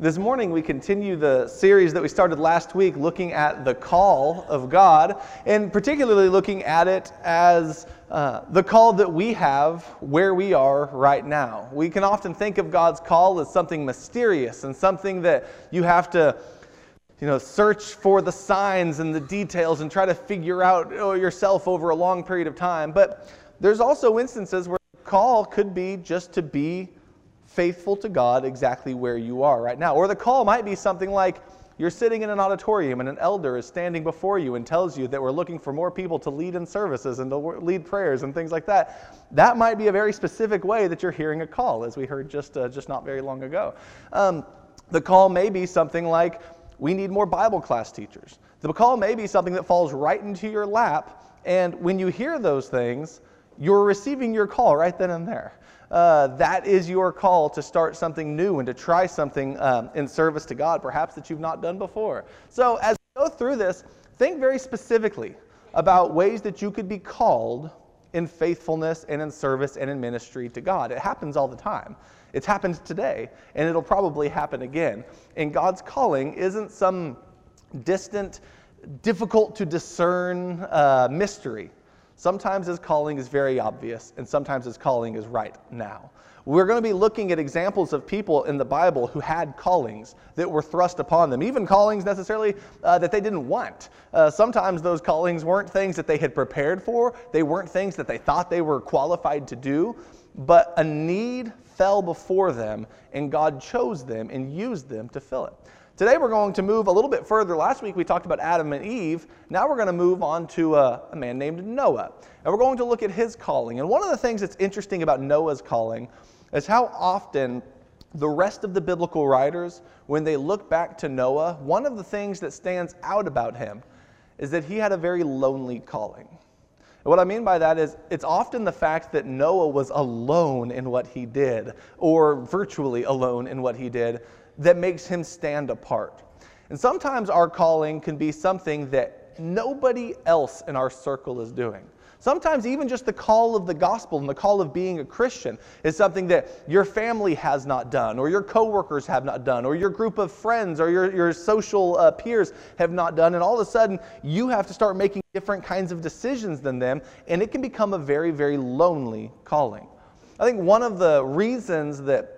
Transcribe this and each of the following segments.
This morning, we continue the series that we started last week looking at the call of God, and particularly looking at it as uh, the call that we have where we are right now. We can often think of God's call as something mysterious and something that you have to you know, search for the signs and the details and try to figure out yourself over a long period of time. But there's also instances where call could be just to be faithful to God exactly where you are right now. Or the call might be something like you're sitting in an auditorium and an elder is standing before you and tells you that we're looking for more people to lead in services and to lead prayers and things like that. That might be a very specific way that you're hearing a call, as we heard just, uh, just not very long ago. Um, the call may be something like, we need more Bible class teachers. The call may be something that falls right into your lap, and when you hear those things, you're receiving your call right then and there uh, that is your call to start something new and to try something um, in service to God, perhaps that you've not done before. So, as we go through this, think very specifically about ways that you could be called in faithfulness and in service and in ministry to God. It happens all the time. It's happened today, and it'll probably happen again. And God's calling isn't some distant, difficult to discern uh, mystery. Sometimes his calling is very obvious, and sometimes his calling is right now. We're going to be looking at examples of people in the Bible who had callings that were thrust upon them, even callings necessarily uh, that they didn't want. Uh, sometimes those callings weren't things that they had prepared for, they weren't things that they thought they were qualified to do, but a need fell before them, and God chose them and used them to fill it. Today we're going to move a little bit further. Last week we talked about Adam and Eve. Now we're going to move on to a, a, man named Noah. And we're going to look at his calling. And one of the things that's interesting about Noah's calling is how often the rest of the biblical writers, when they look back to Noah, one of the things that stands out about him is that he had a very lonely calling. What I mean by that is it's often the fact that Noah was alone in what he did, or virtually alone in what he did, that makes him stand apart. And sometimes our calling can be something that nobody else in our circle is doing. Sometimes, even just the call of the gospel and the call of being a Christian is something that your family has not done, or your coworkers have not done, or your group of friends or your, your social uh, peers have not done. And all of a sudden, you have to start making different kinds of decisions than them, and it can become a very, very lonely calling. I think one of the reasons that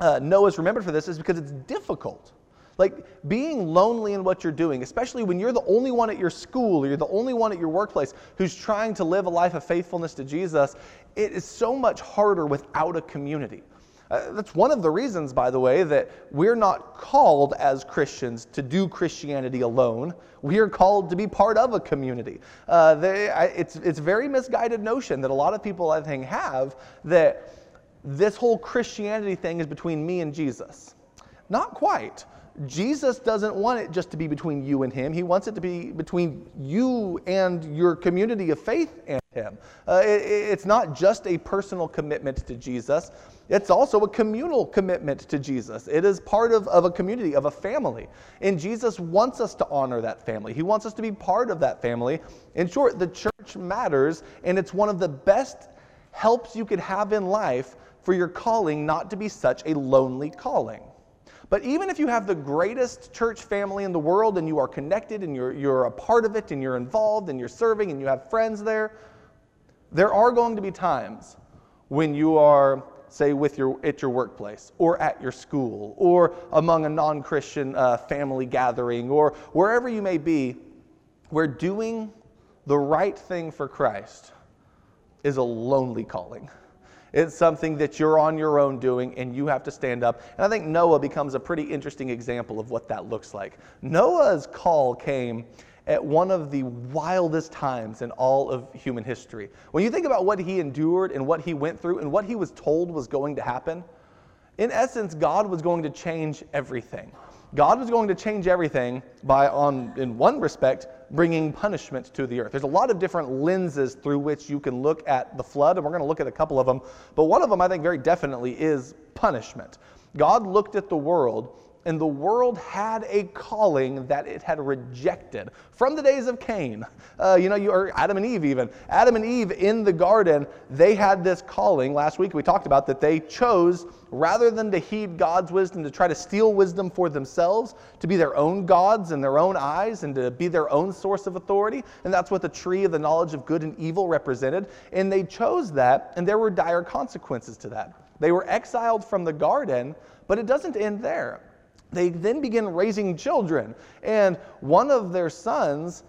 uh, Noah's remembered for this is because it's difficult. Like being lonely in what you're doing, especially when you're the only one at your school or you're the only one at your workplace who's trying to live a life of faithfulness to Jesus, it is so much harder without a community. Uh, that's one of the reasons, by the way, that we're not called as Christians to do Christianity alone. We are called to be part of a community. Uh, they, I, it's, it's very misguided notion that a lot of people, I think, have that this whole Christianity thing is between me and Jesus. Not quite. Jesus doesn't want it just to be between you and him. He wants it to be between you and your community of faith and him. Uh, it, it's not just a personal commitment to Jesus, it's also a communal commitment to Jesus. It is part of, of a community, of a family. And Jesus wants us to honor that family, He wants us to be part of that family. In short, the church matters, and it's one of the best helps you could have in life for your calling not to be such a lonely calling. But even if you have the greatest church family in the world and you are connected and you're, you're a part of it and you're involved and you're serving and you have friends there, there are going to be times when you are, say, with your, at your workplace or at your school or among a non Christian uh, family gathering or wherever you may be, where doing the right thing for Christ is a lonely calling. It's something that you're on your own doing and you have to stand up. And I think Noah becomes a pretty interesting example of what that looks like. Noah's call came at one of the wildest times in all of human history. When you think about what he endured and what he went through and what he was told was going to happen, in essence, God was going to change everything. God was going to change everything by, on, in one respect, bringing punishment to the earth. There's a lot of different lenses through which you can look at the flood, and we're going to look at a couple of them. But one of them, I think, very definitely is punishment. God looked at the world And the world had a calling that it had rejected from the days of Cain. Uh, you know, you, or Adam and Eve, even. Adam and Eve in the garden, they had this calling. Last week we talked about that they chose, rather than to heed God's wisdom, to try to steal wisdom for themselves, to be their own gods in their own eyes, and to be their own source of authority. And that's what the tree of the knowledge of good and evil represented. And they chose that, and there were dire consequences to that. They were exiled from the garden, but it doesn't end there they then begin raising children. And one of their sons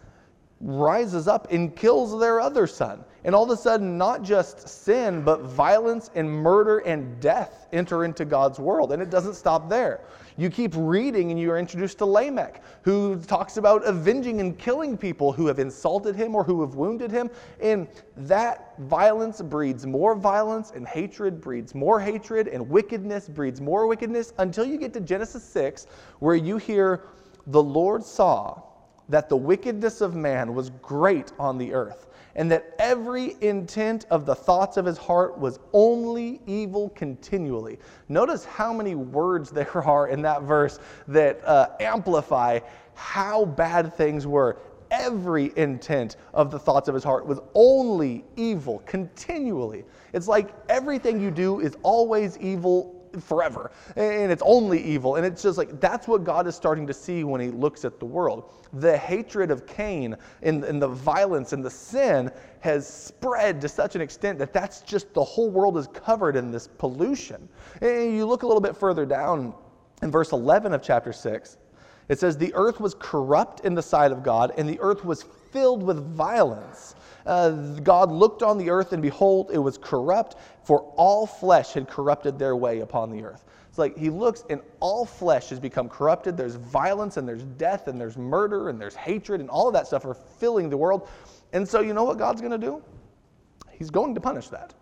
rises up and kills their other son. And all of a sudden, not just sin, but violence and murder and death enter into God's world. And it doesn't stop there. You keep reading and you are introduced to Lamech, who talks about avenging and killing people who have insulted him or who have wounded him. And that violence breeds more violence, and hatred breeds more hatred, and wickedness breeds more wickedness until you get to Genesis 6, where you hear, The Lord saw that the wickedness of man was great on the earth, and that every intent of the thoughts of his heart was only evil continually. Notice how many words there are in that verse that uh, amplify how bad things were. Every intent of the thoughts of his heart was only evil continually. It's like everything you do is always evil forever. And it's only evil. And it's just like that's what god is starting to see when he looks at the world. The hatred of cain and, and the violence and the sin has spread to such an extent that that's just the whole world is covered in this pollution. And you look a little bit further down in verse 11 of chapter 6 it says the earth was corrupt in the sight of god and the earth was filled with violence uh, God looked on the earth, and behold, it was corrupt, for all flesh had corrupted their way upon the earth. It's like he looks, and all flesh has become corrupted. There's violence, and there's death, and there's murder, and there's hatred, and all of that stuff are filling the world. And so, you know what God's going to do? He's going to punish that.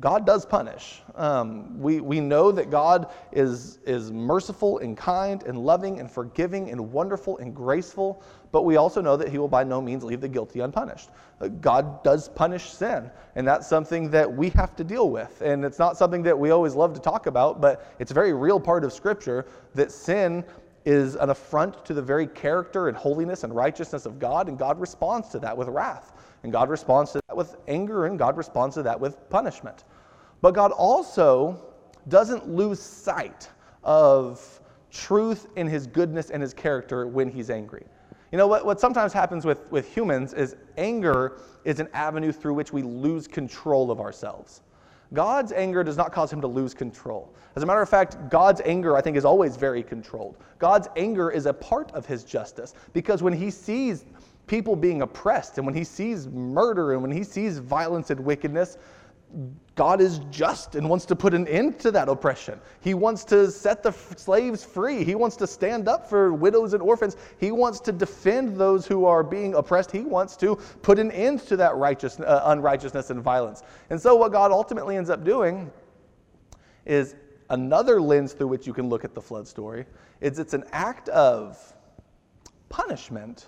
God does punish. Um, we, we know that God is, is merciful and kind and loving and forgiving and wonderful and graceful, but we also know that He will by no means leave the guilty unpunished. Uh, God does punish sin, and that's something that we have to deal with. And it's not something that we always love to talk about, but it's a very real part of Scripture that sin is an affront to the very character and holiness and righteousness of God, and God responds to that with wrath. And God responds to that with anger, and God responds to that with punishment. But God also doesn't lose sight of truth in his goodness and his character when he's angry. You know, what, what sometimes happens with, with humans is anger is an avenue through which we lose control of ourselves. God's anger does not cause him to lose control. As a matter of fact, God's anger, I think, is always very controlled. God's anger is a part of his justice because when he sees people being oppressed and when he sees murder and when he sees violence and wickedness, God is just and wants to put an end to that oppression. He wants to set the slaves free. He wants to stand up for widows and orphans. He wants to defend those who are being oppressed. He wants to put an end to that righteous, uh, unrighteousness and violence. And so, what God ultimately ends up doing is another lens through which you can look at the flood story. Is it's an act of punishment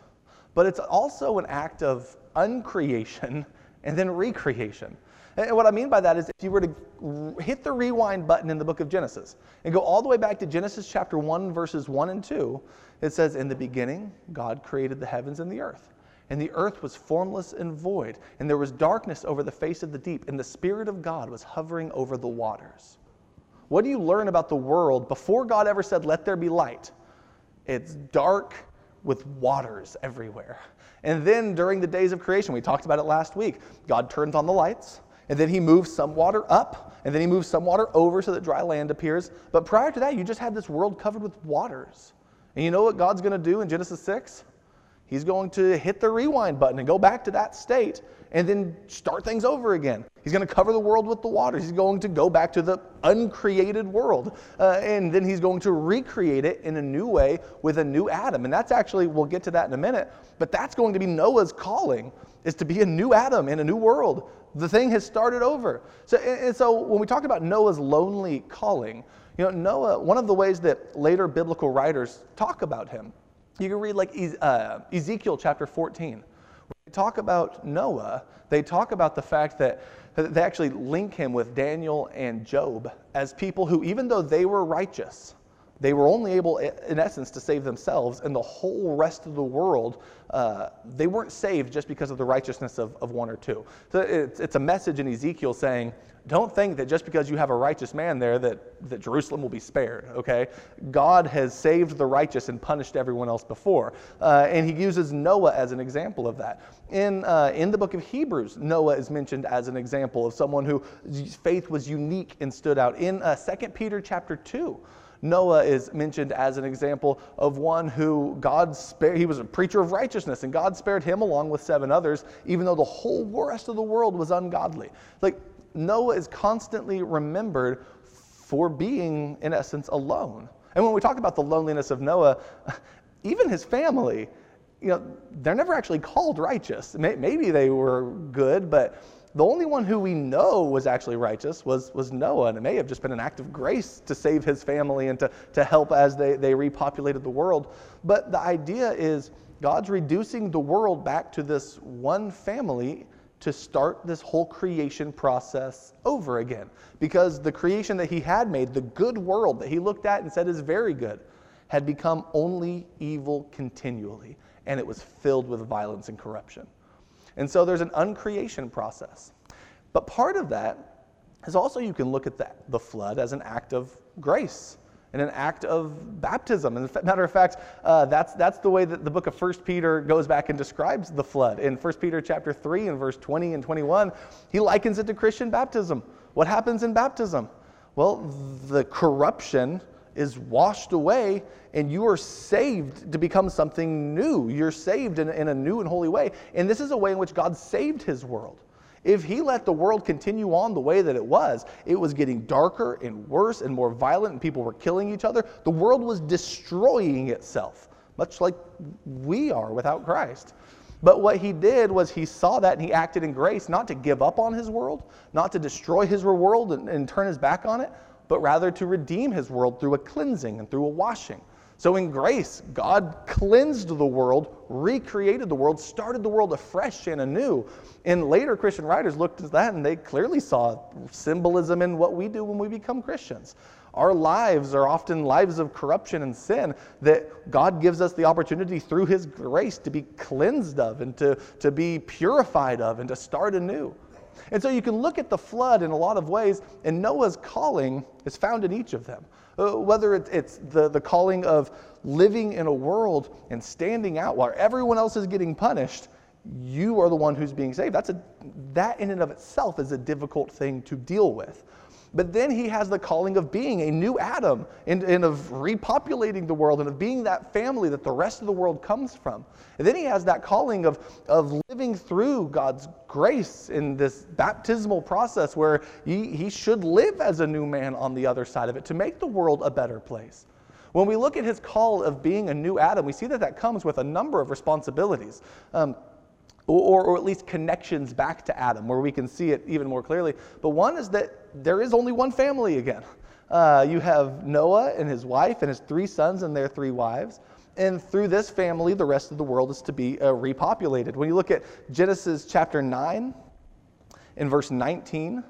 but it's also an act of uncreation and then recreation. And what I mean by that is if you were to hit the rewind button in the book of Genesis and go all the way back to Genesis chapter 1, verses 1 and 2, it says, In the beginning, God created the heavens and the earth. And the earth was formless and void, and there was darkness over the face of the deep, and the Spirit of God was hovering over the waters. What do you learn about the world before God ever said, Let there be light? It's dark with waters everywhere. And then during the days of creation, we talked about it last week, God turns on the lights, and then he moves some water up, and then he moves some water over so that dry land appears. But prior to that, you just had this world covered with waters. And you know what God's going to do in Genesis 6? He's going to hit the rewind button and go back to that state and then start things over again. He's going to cover the world with the waters. He's going to go back to the uncreated world. Uh, and then he's going to recreate it in a new way with a new Adam. And that's actually, we'll get to that in a minute, but that's going to be Noah's calling, is to be a new Adam in a new world. The thing has started over. So, and so when we talk about Noah's lonely calling, you know, Noah, one of the ways that later biblical writers talk about him you can read like uh, Ezekiel chapter 14. They talk about Noah. They talk about the fact that they actually link him with Daniel and Job as people who, even though they were righteous, they were only able, in essence, to save themselves, and the whole rest of the world, uh, they weren't saved just because of the righteousness of, of one or two. So it's, it's a message in Ezekiel saying, don't think that just because you have a righteous man there that, that Jerusalem will be spared, okay? God has saved the righteous and punished everyone else before. Uh, and he uses Noah as an example of that. In, uh, in the book of Hebrews, Noah is mentioned as an example of someone whose faith was unique and stood out. In uh, 2 Peter chapter 2, Noah is mentioned as an example of one who God spared. He was a preacher of righteousness, and God spared him along with seven others, even though the whole rest of the world was ungodly. Like Noah is constantly remembered for being, in essence, alone. And when we talk about the loneliness of Noah, even his family, you know, they're never actually called righteous. Maybe they were good, but the only one who we know was actually righteous was, was Noah, and it may have just been an act of grace to save his family and to, to help as they, they repopulated the world. But the idea is God's reducing the world back to this one family to start this whole creation process over again. Because the creation that he had made, the good world that he looked at and said is very good, had become only evil continually, and it was filled with violence and corruption. And so there's an uncreation process. But part of that is also you can look at the, the flood as an act of grace and an act of baptism. And as a matter of fact, uh, that's, that's the way that the book of 1 Peter goes back and describes the flood. In 1 Peter chapter 3 and verse 20 and 21, he likens it to Christian baptism. What happens in baptism? Well, the corruption is washed away and you are saved to become something new. You're saved in, in a new and holy way. And this is a way in which God saved his world. If he let the world continue on the way that it was, it was getting darker and worse and more violent, and people were killing each other. The world was destroying itself, much like we are without Christ. But what he did was he saw that and he acted in grace, not to give up on his world, not to destroy his world and, and turn his back on it, but rather to redeem his world through a cleansing and through a washing. So in grace, God cleansed the world, recreated the world, started the world afresh and anew. And later Christian writers looked at that and they clearly saw symbolism in what we do when we become Christians. Our lives are often lives of corruption and sin that God gives us the opportunity through His grace to be cleansed of and to, to be purified of and to start anew. And so you can look at the flood in a lot of ways, and Noah's calling is found in each of them. Uh, whether it's the, the calling of living in a world and standing out while everyone else is getting punished, you are the one who's being saved. That's a, that in and of itself is a difficult thing to deal with. But then he has the calling of being a new Adam and, and, of repopulating the world and of being that family that the rest of the world comes from. And then he has that calling of, of living through God's grace in this baptismal process where he, he should live as a new man on the other side of it to make the world a better place. When we look at his call of being a new Adam, we see that that comes with a number of responsibilities. Um, or, or, at least connections back to Adam, where we can see it even more clearly. But one is that there is only one family again. Uh, you have Noah and his wife and his three sons and their three wives. And through this family, the rest of the world is to be uh, repopulated. When you look at Genesis chapter 9 in verse 19,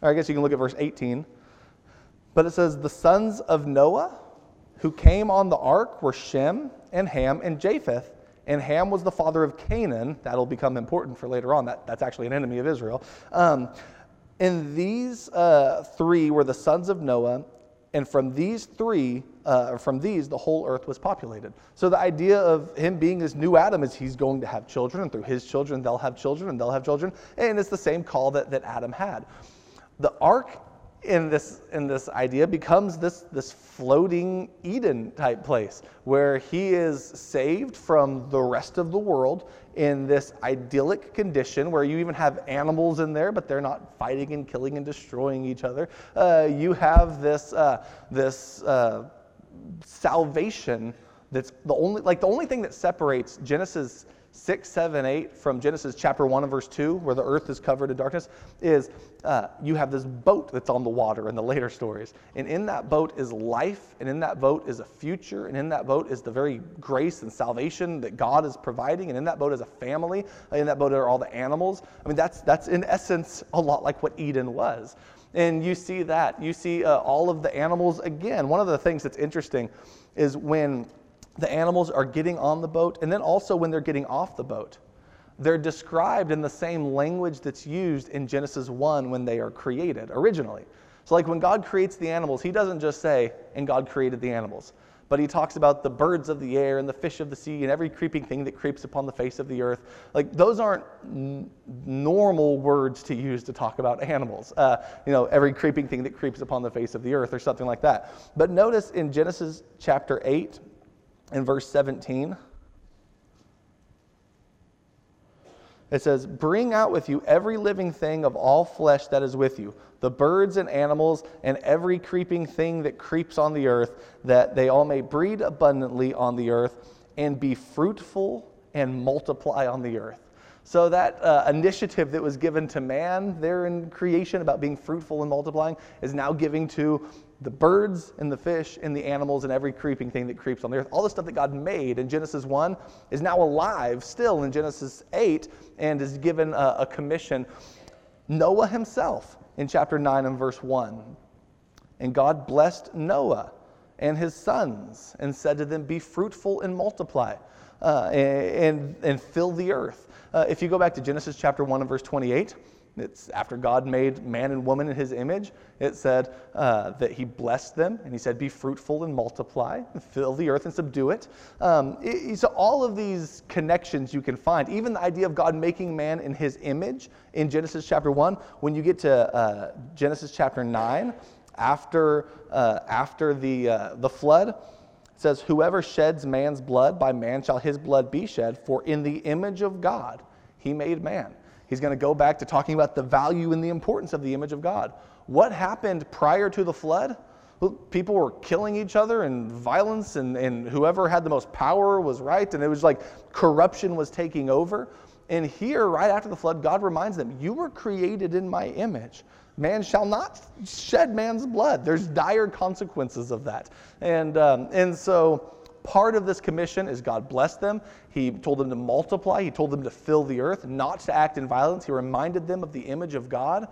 or I guess you can look at verse 18, but it says, The sons of Noah who came on the ark were Shem and Ham and Japheth. And Ham was the father of Canaan. That'll become important for later on. That, that's actually an enemy of Israel. Um, and these uh, three were the sons of Noah, and from these three, uh, from these, the whole earth was populated. So the idea of him being this new Adam is he's going to have children, and through his children, they'll have children, and they'll have children. And it's the same call that, that Adam had. The ark in this in this idea becomes this this floating Eden type place where he is saved from the rest of the world in this idyllic condition where you even have animals in there, but they're not fighting and killing and destroying each other. Uh, you have this uh, this uh, salvation that's the only like the only thing that separates Genesis 6, 7, 8 from Genesis chapter 1 and verse 2, where the earth is covered in darkness, is uh, you have this boat that's on the water in the later stories. And in that boat is life, and in that boat is a future, and in that boat is the very grace and salvation that God is providing, and in that boat is a family, and in that boat are all the animals. I mean, that's, that's in essence a lot like what Eden was. And you see that. You see uh, all of the animals again. One of the things that's interesting is when the animals are getting on the boat and then also when they're getting off the boat. They're described in the same language that's used in Genesis 1 when they are created originally. So, like when God creates the animals, He doesn't just say, and God created the animals but he talks about the birds of the air and the fish of the sea and every creeping thing that creeps upon the face of the earth. Like, those aren't n- normal words to use to talk about animals. Uh, you know, every creeping thing that creeps upon the face of the earth or something like that. But notice in Genesis chapter 8 and verse 17, It says, Bring out with you every living thing of all flesh that is with you, the birds and animals, and every creeping thing that creeps on the earth, that they all may breed abundantly on the earth, and be fruitful and multiply on the earth. So, that uh, initiative that was given to man there in creation about being fruitful and multiplying is now giving to the birds and the fish and the animals and every creeping thing that creeps on the earth. All the stuff that God made in Genesis 1 is now alive still in Genesis 8 and is given a, a commission. Noah himself in chapter 9 and verse 1. And God blessed Noah and his sons and said to them, Be fruitful and multiply uh, and, and fill the earth. Uh, if you go back to Genesis chapter 1 and verse 28, it's after God made man and woman in his image. It said uh, that he blessed them and he said, Be fruitful and multiply, and fill the earth and subdue it. Um, it. So, all of these connections you can find, even the idea of God making man in his image in Genesis chapter 1, when you get to uh, Genesis chapter 9, after, uh, after the, uh, the flood, it says, Whoever sheds man's blood, by man shall his blood be shed, for in the image of God he made man. He's going to go back to talking about the value and the importance of the image of God. What happened prior to the flood? People were killing each other and violence, and, and whoever had the most power was right, and it was like corruption was taking over. And here, right after the flood, God reminds them, You were created in my image. Man shall not shed man's blood. There's dire consequences of that. And, um, and so, part of this commission is God blessed them. He told them to multiply. He told them to fill the earth, not to act in violence. He reminded them of the image of God.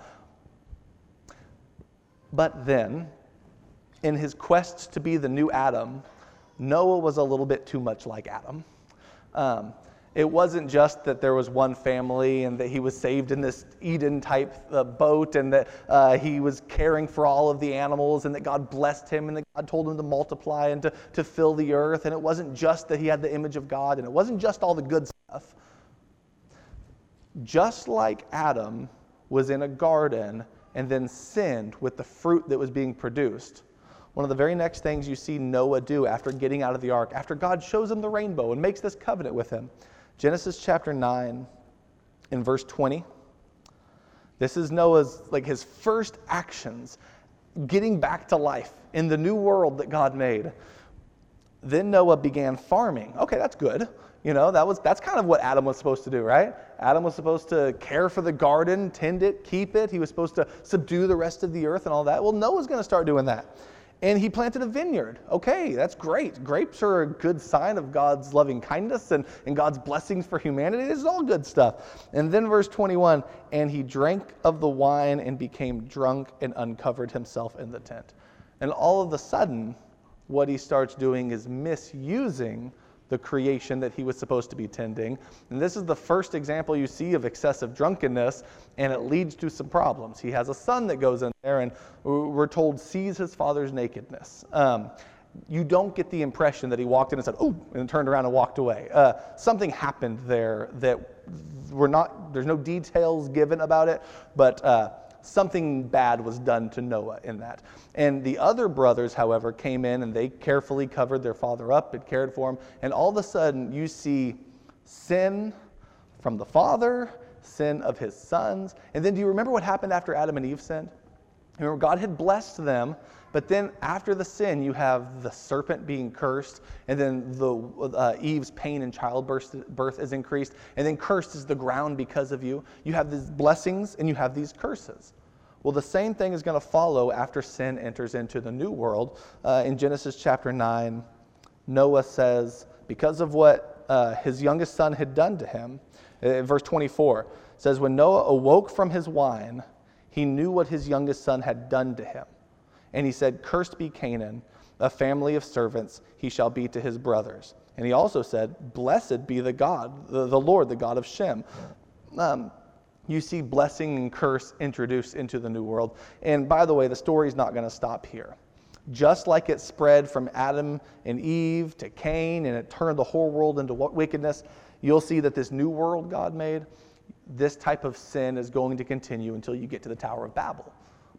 But then, in his quest to be the new Adam, Noah was a little bit too much like Adam. Um, it wasn't just that there was one family and that he was saved in this Eden type uh, boat and that uh, he was caring for all of the animals and that God blessed him and that God told him to multiply and to, to fill the earth. And it wasn't just that he had the image of God and it wasn't just all the good stuff. Just like Adam was in a garden and then sinned with the fruit that was being produced, one of the very next things you see Noah do after getting out of the ark, after God shows him the rainbow and makes this covenant with him, Genesis chapter 9 in verse 20. This is Noah's like his first actions getting back to life in the new world that God made. Then Noah began farming. Okay, that's good. You know, that was that's kind of what Adam was supposed to do, right? Adam was supposed to care for the garden, tend it, keep it. He was supposed to subdue the rest of the earth and all that. Well, Noah's going to start doing that and he planted a vineyard. Okay, that's great. Grapes are a good sign of God's loving kindness and, and God's blessings for humanity. This is all good stuff. And then verse 21 and he drank of the wine and became drunk and uncovered himself in the tent. And all of a sudden, what he starts doing is misusing the creation that he was supposed to be tending. And this is the first example you see of excessive drunkenness, and it leads to some problems. He has a son that goes in there, and we're told sees his father's nakedness. Um, you don't get the impression that he walked in and said, "Oh," and turned around and walked away. Uh, something happened there that we're not. There's no details given about it, but. Uh, something bad was done to Noah in that. And the other brothers, however, came in and they carefully covered their father up and cared for him. And all of a sudden, you see sin from the father, sin of his sons. And then do you remember what happened after Adam and Eve sinned? Remember, God had blessed them, but then after the sin, you have the serpent being cursed, and then the uh, Eve's pain in childbirth birth is increased, and then cursed is the ground because of you. You have these blessings and you have these curses. Well, the same thing is going to follow after sin enters into the new world. Uh, in Genesis chapter 9, Noah says, because of what uh, his youngest son had done to him, uh, verse 24 says, When Noah awoke from his wine, he knew what his youngest son had done to him. And he said, Cursed be Canaan, a family of servants he shall be to his brothers. And he also said, Blessed be the God, the, the Lord, the God of Shem. Um, you see blessing and curse introduced into the new world. And by the way, the story's not going to stop here. Just like it spread from Adam and Eve to Cain and it turned the whole world into wickedness, you'll see that this new world God made, this type of sin is going to continue until you get to the Tower of Babel,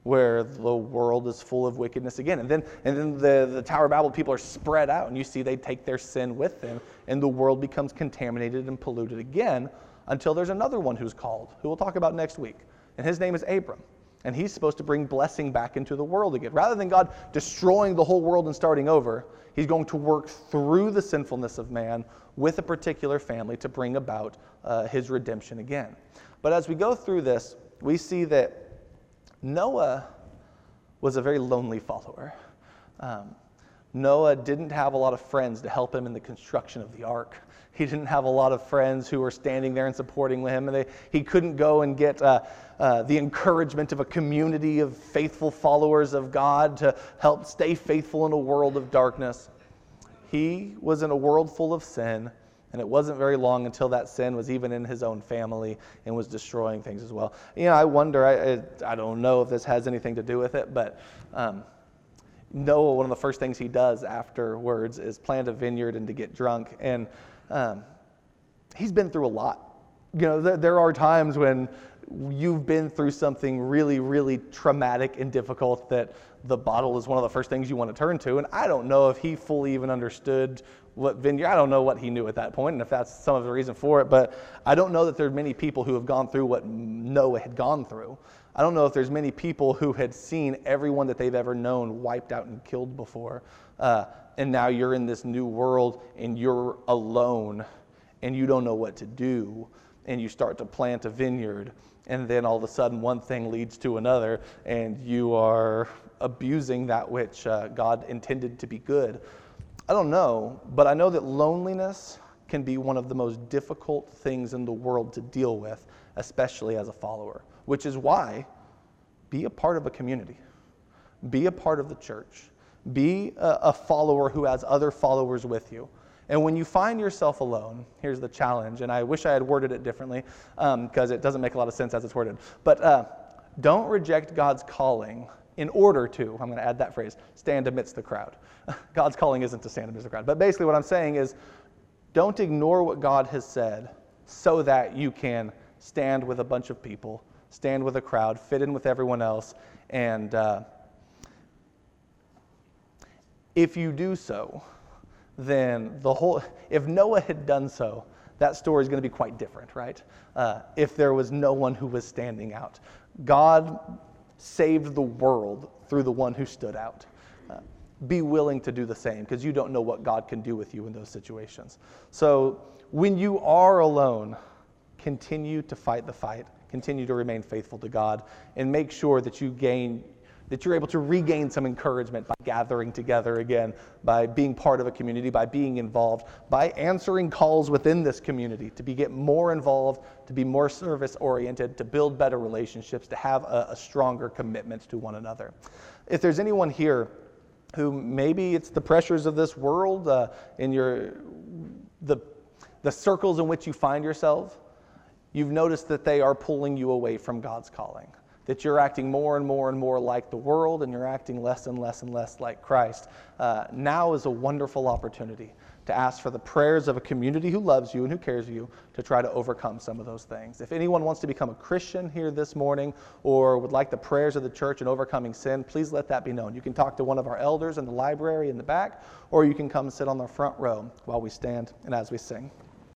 where the world is full of wickedness again. And then, and then the, the Tower of Babel people are spread out, and you see they take their sin with them, and the world becomes contaminated and polluted again until there's another one who's called, who we'll talk about next week. And his name is Abram. And he's supposed to bring blessing back into the world again. Rather than God destroying the whole world and starting over, he's going to work through the sinfulness of man with a particular family to bring about uh, his redemption again. But as we go through this, we see that Noah was a very lonely follower. Um, Noah didn't have a lot of friends to help him in the construction of the ark. He didn't have a lot of friends who were standing there and supporting him, and they, he couldn't go and get uh, uh, the encouragement of a community of faithful followers of God to help stay faithful in a world of darkness. He was in a world full of sin, and it wasn't very long until that sin was even in his own family and was destroying things as well. You know, I wonder, I, I don't know if this has anything to do with it, but. Um, Noah, one of the first things he does afterwards is plant a vineyard and to get drunk. And um, he's been through a lot. You know, there, there are times when you've been through something really, really traumatic and difficult that the bottle is one of the first things you want to turn to. And I don't know if he fully even understood what vineyard, I don't know what he knew at that point and if that's some of the reason for it, but I don't know that there are many people who have gone through what Noah had gone through. I don't know if there's many people who had seen everyone that they've ever known wiped out and killed before. Uh, and now you're in this new world and you're alone and you don't know what to do and you start to plant a vineyard and then all of a sudden one thing leads to another and you are abusing that which uh, god intended to be good i don't know but i know that loneliness can be one of the most difficult things in the world to deal with especially as a follower which is why be a part of a community be a part of the church be a, a follower who has other followers with you. And when you find yourself alone, here's the challenge, and I wish I had worded it differently because um, it doesn't make a lot of sense as it's worded. But uh, don't reject God's calling in order to, I'm going to add that phrase, stand amidst the crowd. God's calling isn't to stand amidst the crowd. But basically, what I'm saying is don't ignore what God has said so that you can stand with a bunch of people, stand with a crowd, fit in with everyone else, and. Uh, if you do so, then the whole, if Noah had done so, that story is going to be quite different, right? Uh, if there was no one who was standing out. God saved the world through the one who stood out. Uh, be willing to do the same because you don't know what God can do with you in those situations. So when you are alone, continue to fight the fight, continue to remain faithful to God, and make sure that you gain that you're able to regain some encouragement by gathering together again, by being part of a community, by being involved, by answering calls within this community to be, get more involved, to be more service oriented, to build better relationships, to have a, a stronger commitment to one another. If there's anyone here who maybe it's the pressures of this world, uh, in your, the, the circles in which you find yourself, you've noticed that they are pulling you away from God's calling that you're acting more and more and more like the world and you're acting less and less and less like Christ. Uh, now is a wonderful opportunity to ask for the prayers of a community who loves you and who cares for you to try to overcome some of those things. If anyone wants to become a Christian here this morning or would like the prayers of the church in overcoming sin, please let that be known. You can talk to one of our elders in the library in the back, or you can come sit on the front row while we stand and as we sing.